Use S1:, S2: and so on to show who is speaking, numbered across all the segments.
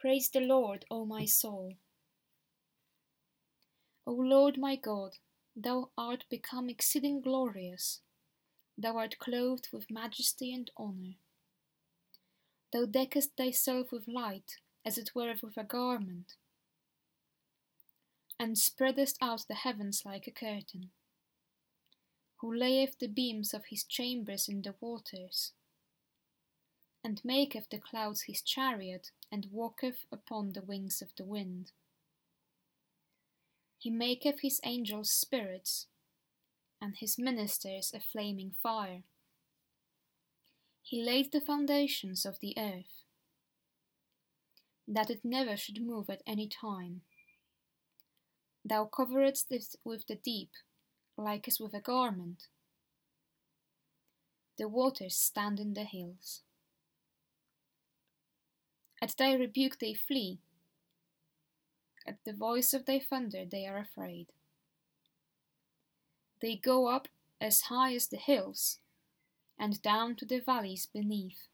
S1: Praise the Lord, O my soul. O Lord my God, thou art become exceeding glorious. Thou art clothed with majesty and honour. Thou deckest thyself with light, as it were with a garment, and spreadest out the heavens like a curtain. Who layeth the beams of his chambers in the waters and maketh the clouds his chariot, and walketh upon the wings of the wind. He maketh his angels spirits, and his ministers a flaming fire. He laid the foundations of the earth, that it never should move at any time. Thou coveredst it with the deep, like as with a garment. The waters stand in the hills. At thy rebuke they flee. At the voice of thy thunder they are afraid. They go up as high as the hills, and down to the valleys beneath,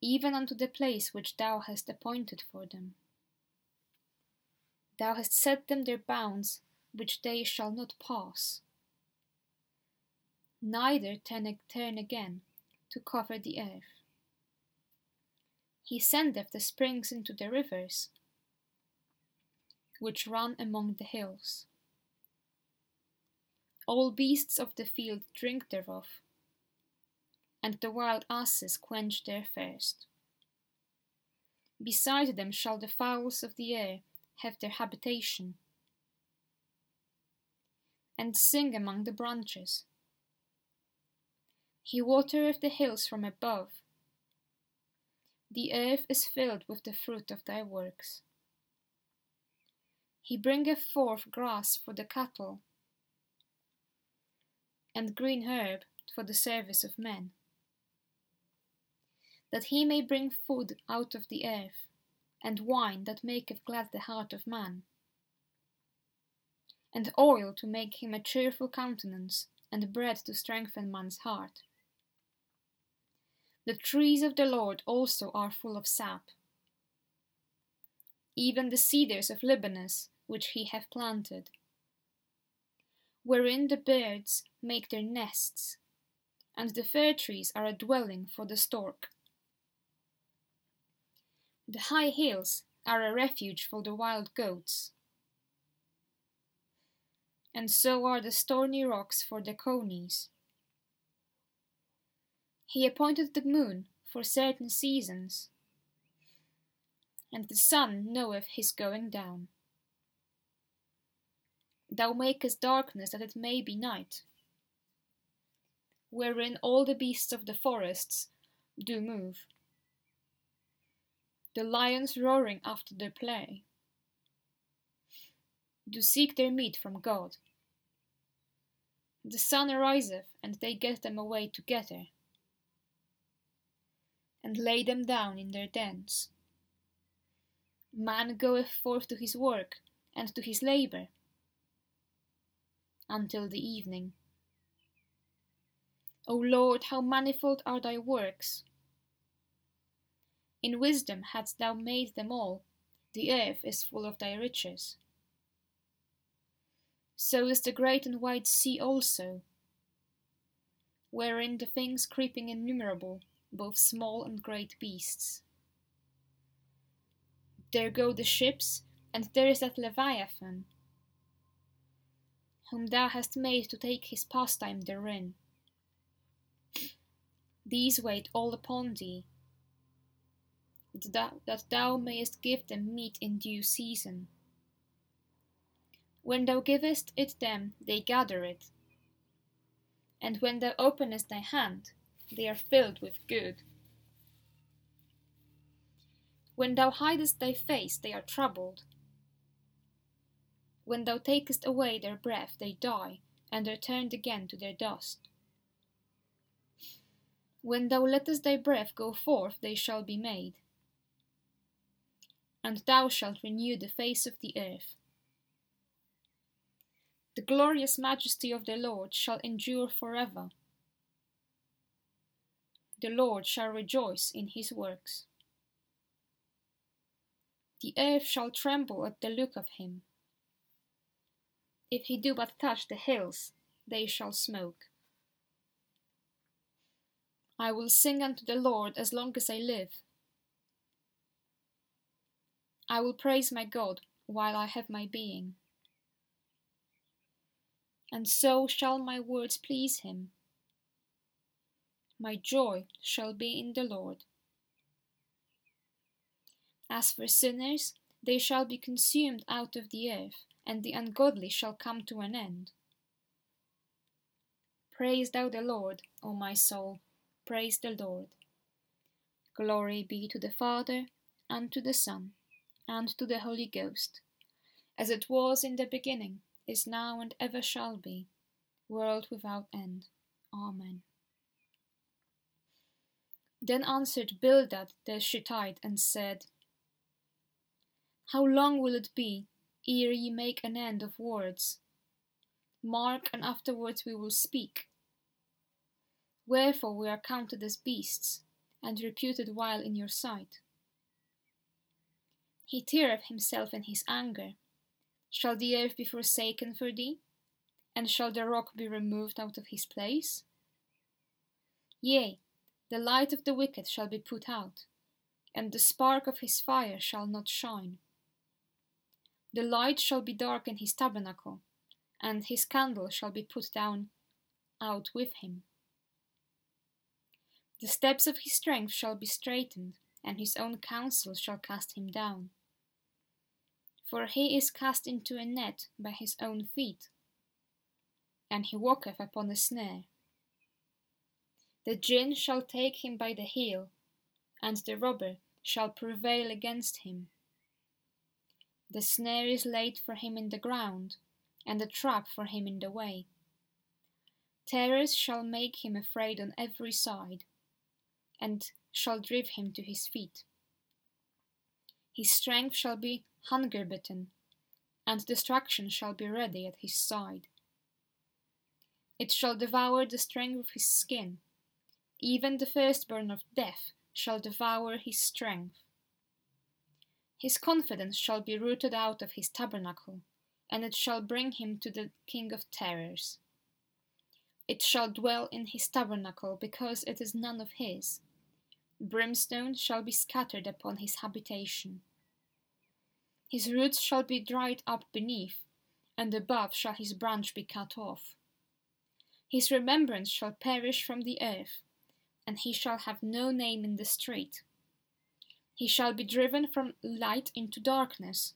S1: even unto the place which thou hast appointed for them. Thou hast set them their bounds, which they shall not pass, neither turn, again to cover the earth. He sendeth the springs into the rivers, which run among the hills. All beasts of the field drink thereof, and the wild asses quench their thirst. Beside them shall the fowls of the air have their habitation, and sing among the branches. He watereth the hills from above the earth is filled with the fruit of thy works. He bringeth forth grass for the cattle, and green herb for the service of men, that he may bring food out of the earth, and wine that maketh glad the heart of man, and oil to make him a cheerful countenance, and bread to strengthen man's heart. The trees of the Lord also are full of sap, even the cedars of Libanus which he hath planted, wherein the birds make their nests, and the fir trees are a dwelling for the stork. The high hills are a refuge for the wild goats, and so are the stony rocks for the conies. He appointed the moon for certain seasons, and the sun knoweth his going down. Thou makest darkness that it may be night, wherein all the beasts of the forests do move, the lions roaring after their prey, do seek their meat from God. The sun ariseth, and they get them away together and lay them down in their dens. Man goeth forth to his work and to his labour until the evening. O Lord, how manifold are thy works! In wisdom hadst thou made them all, the earth is full of thy riches. So is the great and wide sea also, wherein the things creeping innumerable both small and great beasts. There go the ships, and there is that Leviathan, whom thou hast made to take his pastime therein. These wait all upon thee, that thou mayest give them meat in due season. When thou givest it them, they gather it, and when thou openest thy hand, they are filled with good. When thou hidest thy face, they are troubled. When thou takest away their breath, they die, and are turned again to their dust. When thou lettest thy breath go forth, they shall be made. And thou shalt renew the face of the earth. The glorious majesty of the Lord shall endure forever. The Lord shall rejoice in his works. The earth shall tremble at the look of him. If he do but touch the hills, they shall smoke. I will sing unto the Lord as long as I live. I will praise my God while I have my being. And so shall my words please him. My joy shall be in the Lord. As for sinners, they shall be consumed out of the earth, and the ungodly shall come to an end. Praise thou the Lord, O my soul, praise the Lord. Glory be to the Father, and to the Son, and to the Holy Ghost, as it was in the beginning, is now, and ever shall be, world without end. Amen. Then answered Bildad the Shuhite and said, how long will it be ere ye make an end of words? Mark, and afterwards we will speak. Wherefore we are counted as beasts, and reputed vile in your sight. He teareth himself in his anger. Shall the earth be forsaken for thee? And shall the rock be removed out of his place? Yea, the light of the wicked shall be put out, and the spark of his fire shall not shine. The light shall be dark in his tabernacle, and his candle shall be put down out with him. The steps of his strength shall be straitened, and his own counsel shall cast him down. For he is cast into a net by his own feet, and he walketh upon a snare. The gin shall take him by the heel, and the robber shall prevail against him. The snare is laid for him in the ground, and the trap for him in the way. Terrors shall make him afraid on every side, and shall drive him to his feet. His strength shall be hunger bitten, and destruction shall be ready at his side. It shall devour the strength of his skin, even the firstborn of death shall devour his strength. His confidence shall be rooted out of his tabernacle, and it shall bring him to the King of terrors. It shall dwell in his tabernacle, because it is none of his. Brimstone shall be scattered upon his habitation. His roots shall be dried up beneath, and above shall his branch be cut off. His remembrance shall perish from the earth, and he shall have no name in the street. He shall be driven from light into darkness,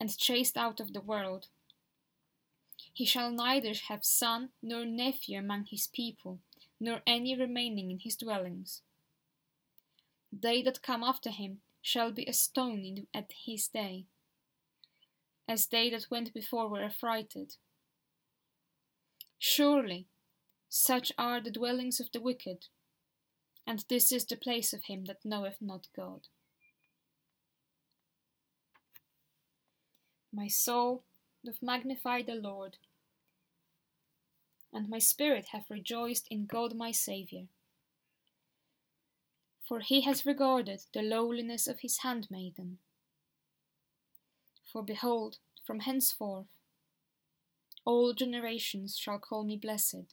S1: and chased out of the world. He shall neither have son nor nephew among his people, nor any remaining in his dwellings. They that come after him shall be astonished at his day, as they that went before were affrighted. Surely such are the dwellings of the wicked and this is the place of him that knoweth not God. My soul doth magnify the Lord, and my spirit hath rejoiced in God my Saviour. For he has regarded the lowliness of his handmaiden. For behold, from henceforth all generations shall call me blessed.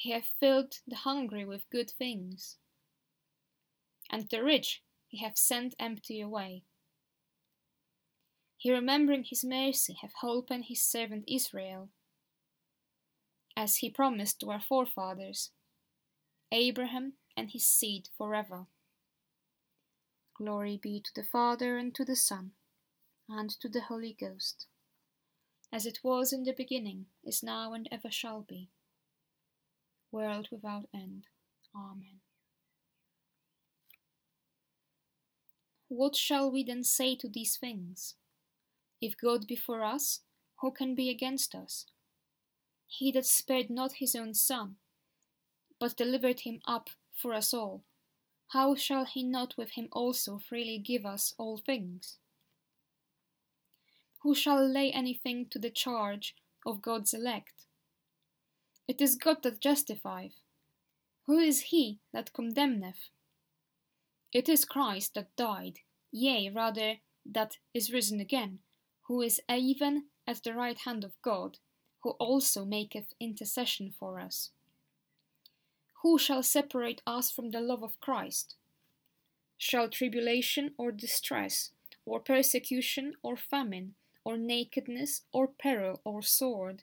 S1: He hath filled the hungry with good things, and the rich he hath sent empty away. He remembering his mercy hath holpen his servant Israel, as he promised to our forefathers, Abraham and his seed forever. Glory be to the Father, and to the Son, and to the Holy Ghost, as it was in the beginning, is now, and ever shall be, world without end. Amen. What shall we then say to these things? If God be for us, who can be against us? He that spared not his own Son, but delivered him up for us all, how shall he not with him also freely give us all things? Who shall lay anything to the charge of God's elect? It is God that justifieth. Who is he that condemneth? It is Christ that died, yea, rather, that is risen again, who is even at the right hand of God, who also maketh intercession for us. Who shall separate us from the love of Christ? Shall tribulation or distress, or persecution or famine, or nakedness or peril or sword?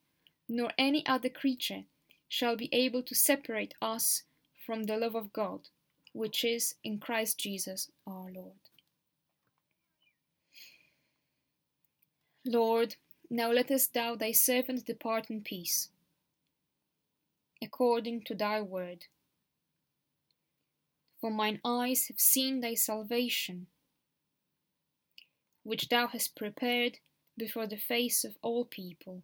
S1: nor any other creature shall be able to separate us from the love of God, which is in Christ Jesus our Lord. Lord, now lettest thou thy servant depart in peace, according to thy word. For mine eyes have seen thy salvation, which thou hast prepared before the face of all people,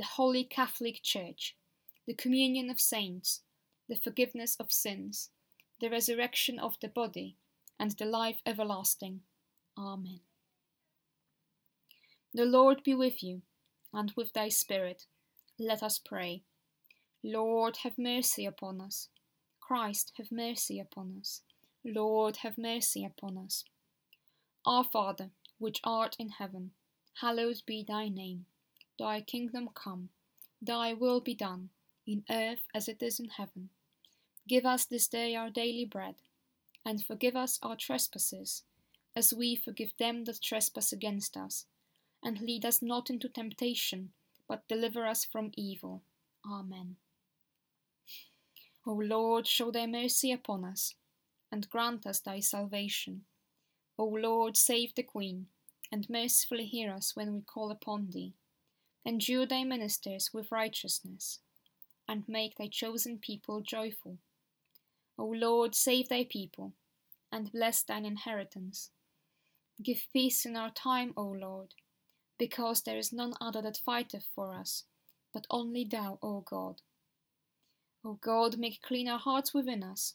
S1: the Holy Catholic Church, the communion of saints, the forgiveness of sins, the resurrection of the body, and the life everlasting. Amen. The Lord be with you, and with thy spirit. Let us pray. Lord, have mercy upon us. Christ, have mercy upon us. Lord, have mercy upon us. Our Father, which art in heaven, hallowed be thy name. Thy kingdom come, thy will be done, in earth as it is in heaven. Give us this day our daily bread, and forgive us our trespasses as we forgive them that trespass against us. And lead us not into temptation, but deliver us from evil. Amen. O Lord, show thy mercy upon us, and grant us thy salvation. O Lord, save the Queen, and mercifully hear us when we call upon thee. Endure thy ministers with righteousness, and make thy chosen people joyful. O Lord, save thy people, and bless thine inheritance. Give peace in our time, O Lord, because there is none other that fighteth for us, but only Thou, O God. O God, make clean our hearts within us,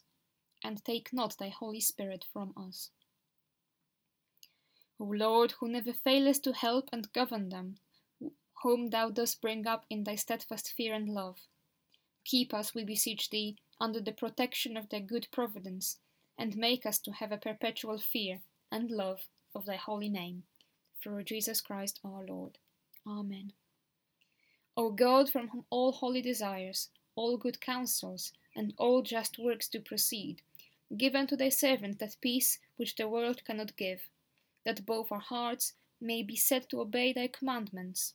S1: and take not Thy Holy Spirit from us. O Lord, who never failest to help and govern them, whom Thou dost bring up in Thy steadfast fear and love, keep us, we beseech Thee, under the protection of Thy good providence, and make us to have a perpetual fear and love of thy holy name. Through Jesus Christ our Lord. Amen. O God, from whom all holy desires, all good counsels, and all just works do proceed, give unto thy servant that peace which the world cannot give, that both our hearts may be set to obey thy commandments,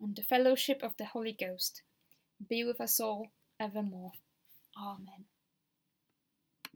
S1: and the fellowship of the Holy Ghost, be with us all evermore. Amen.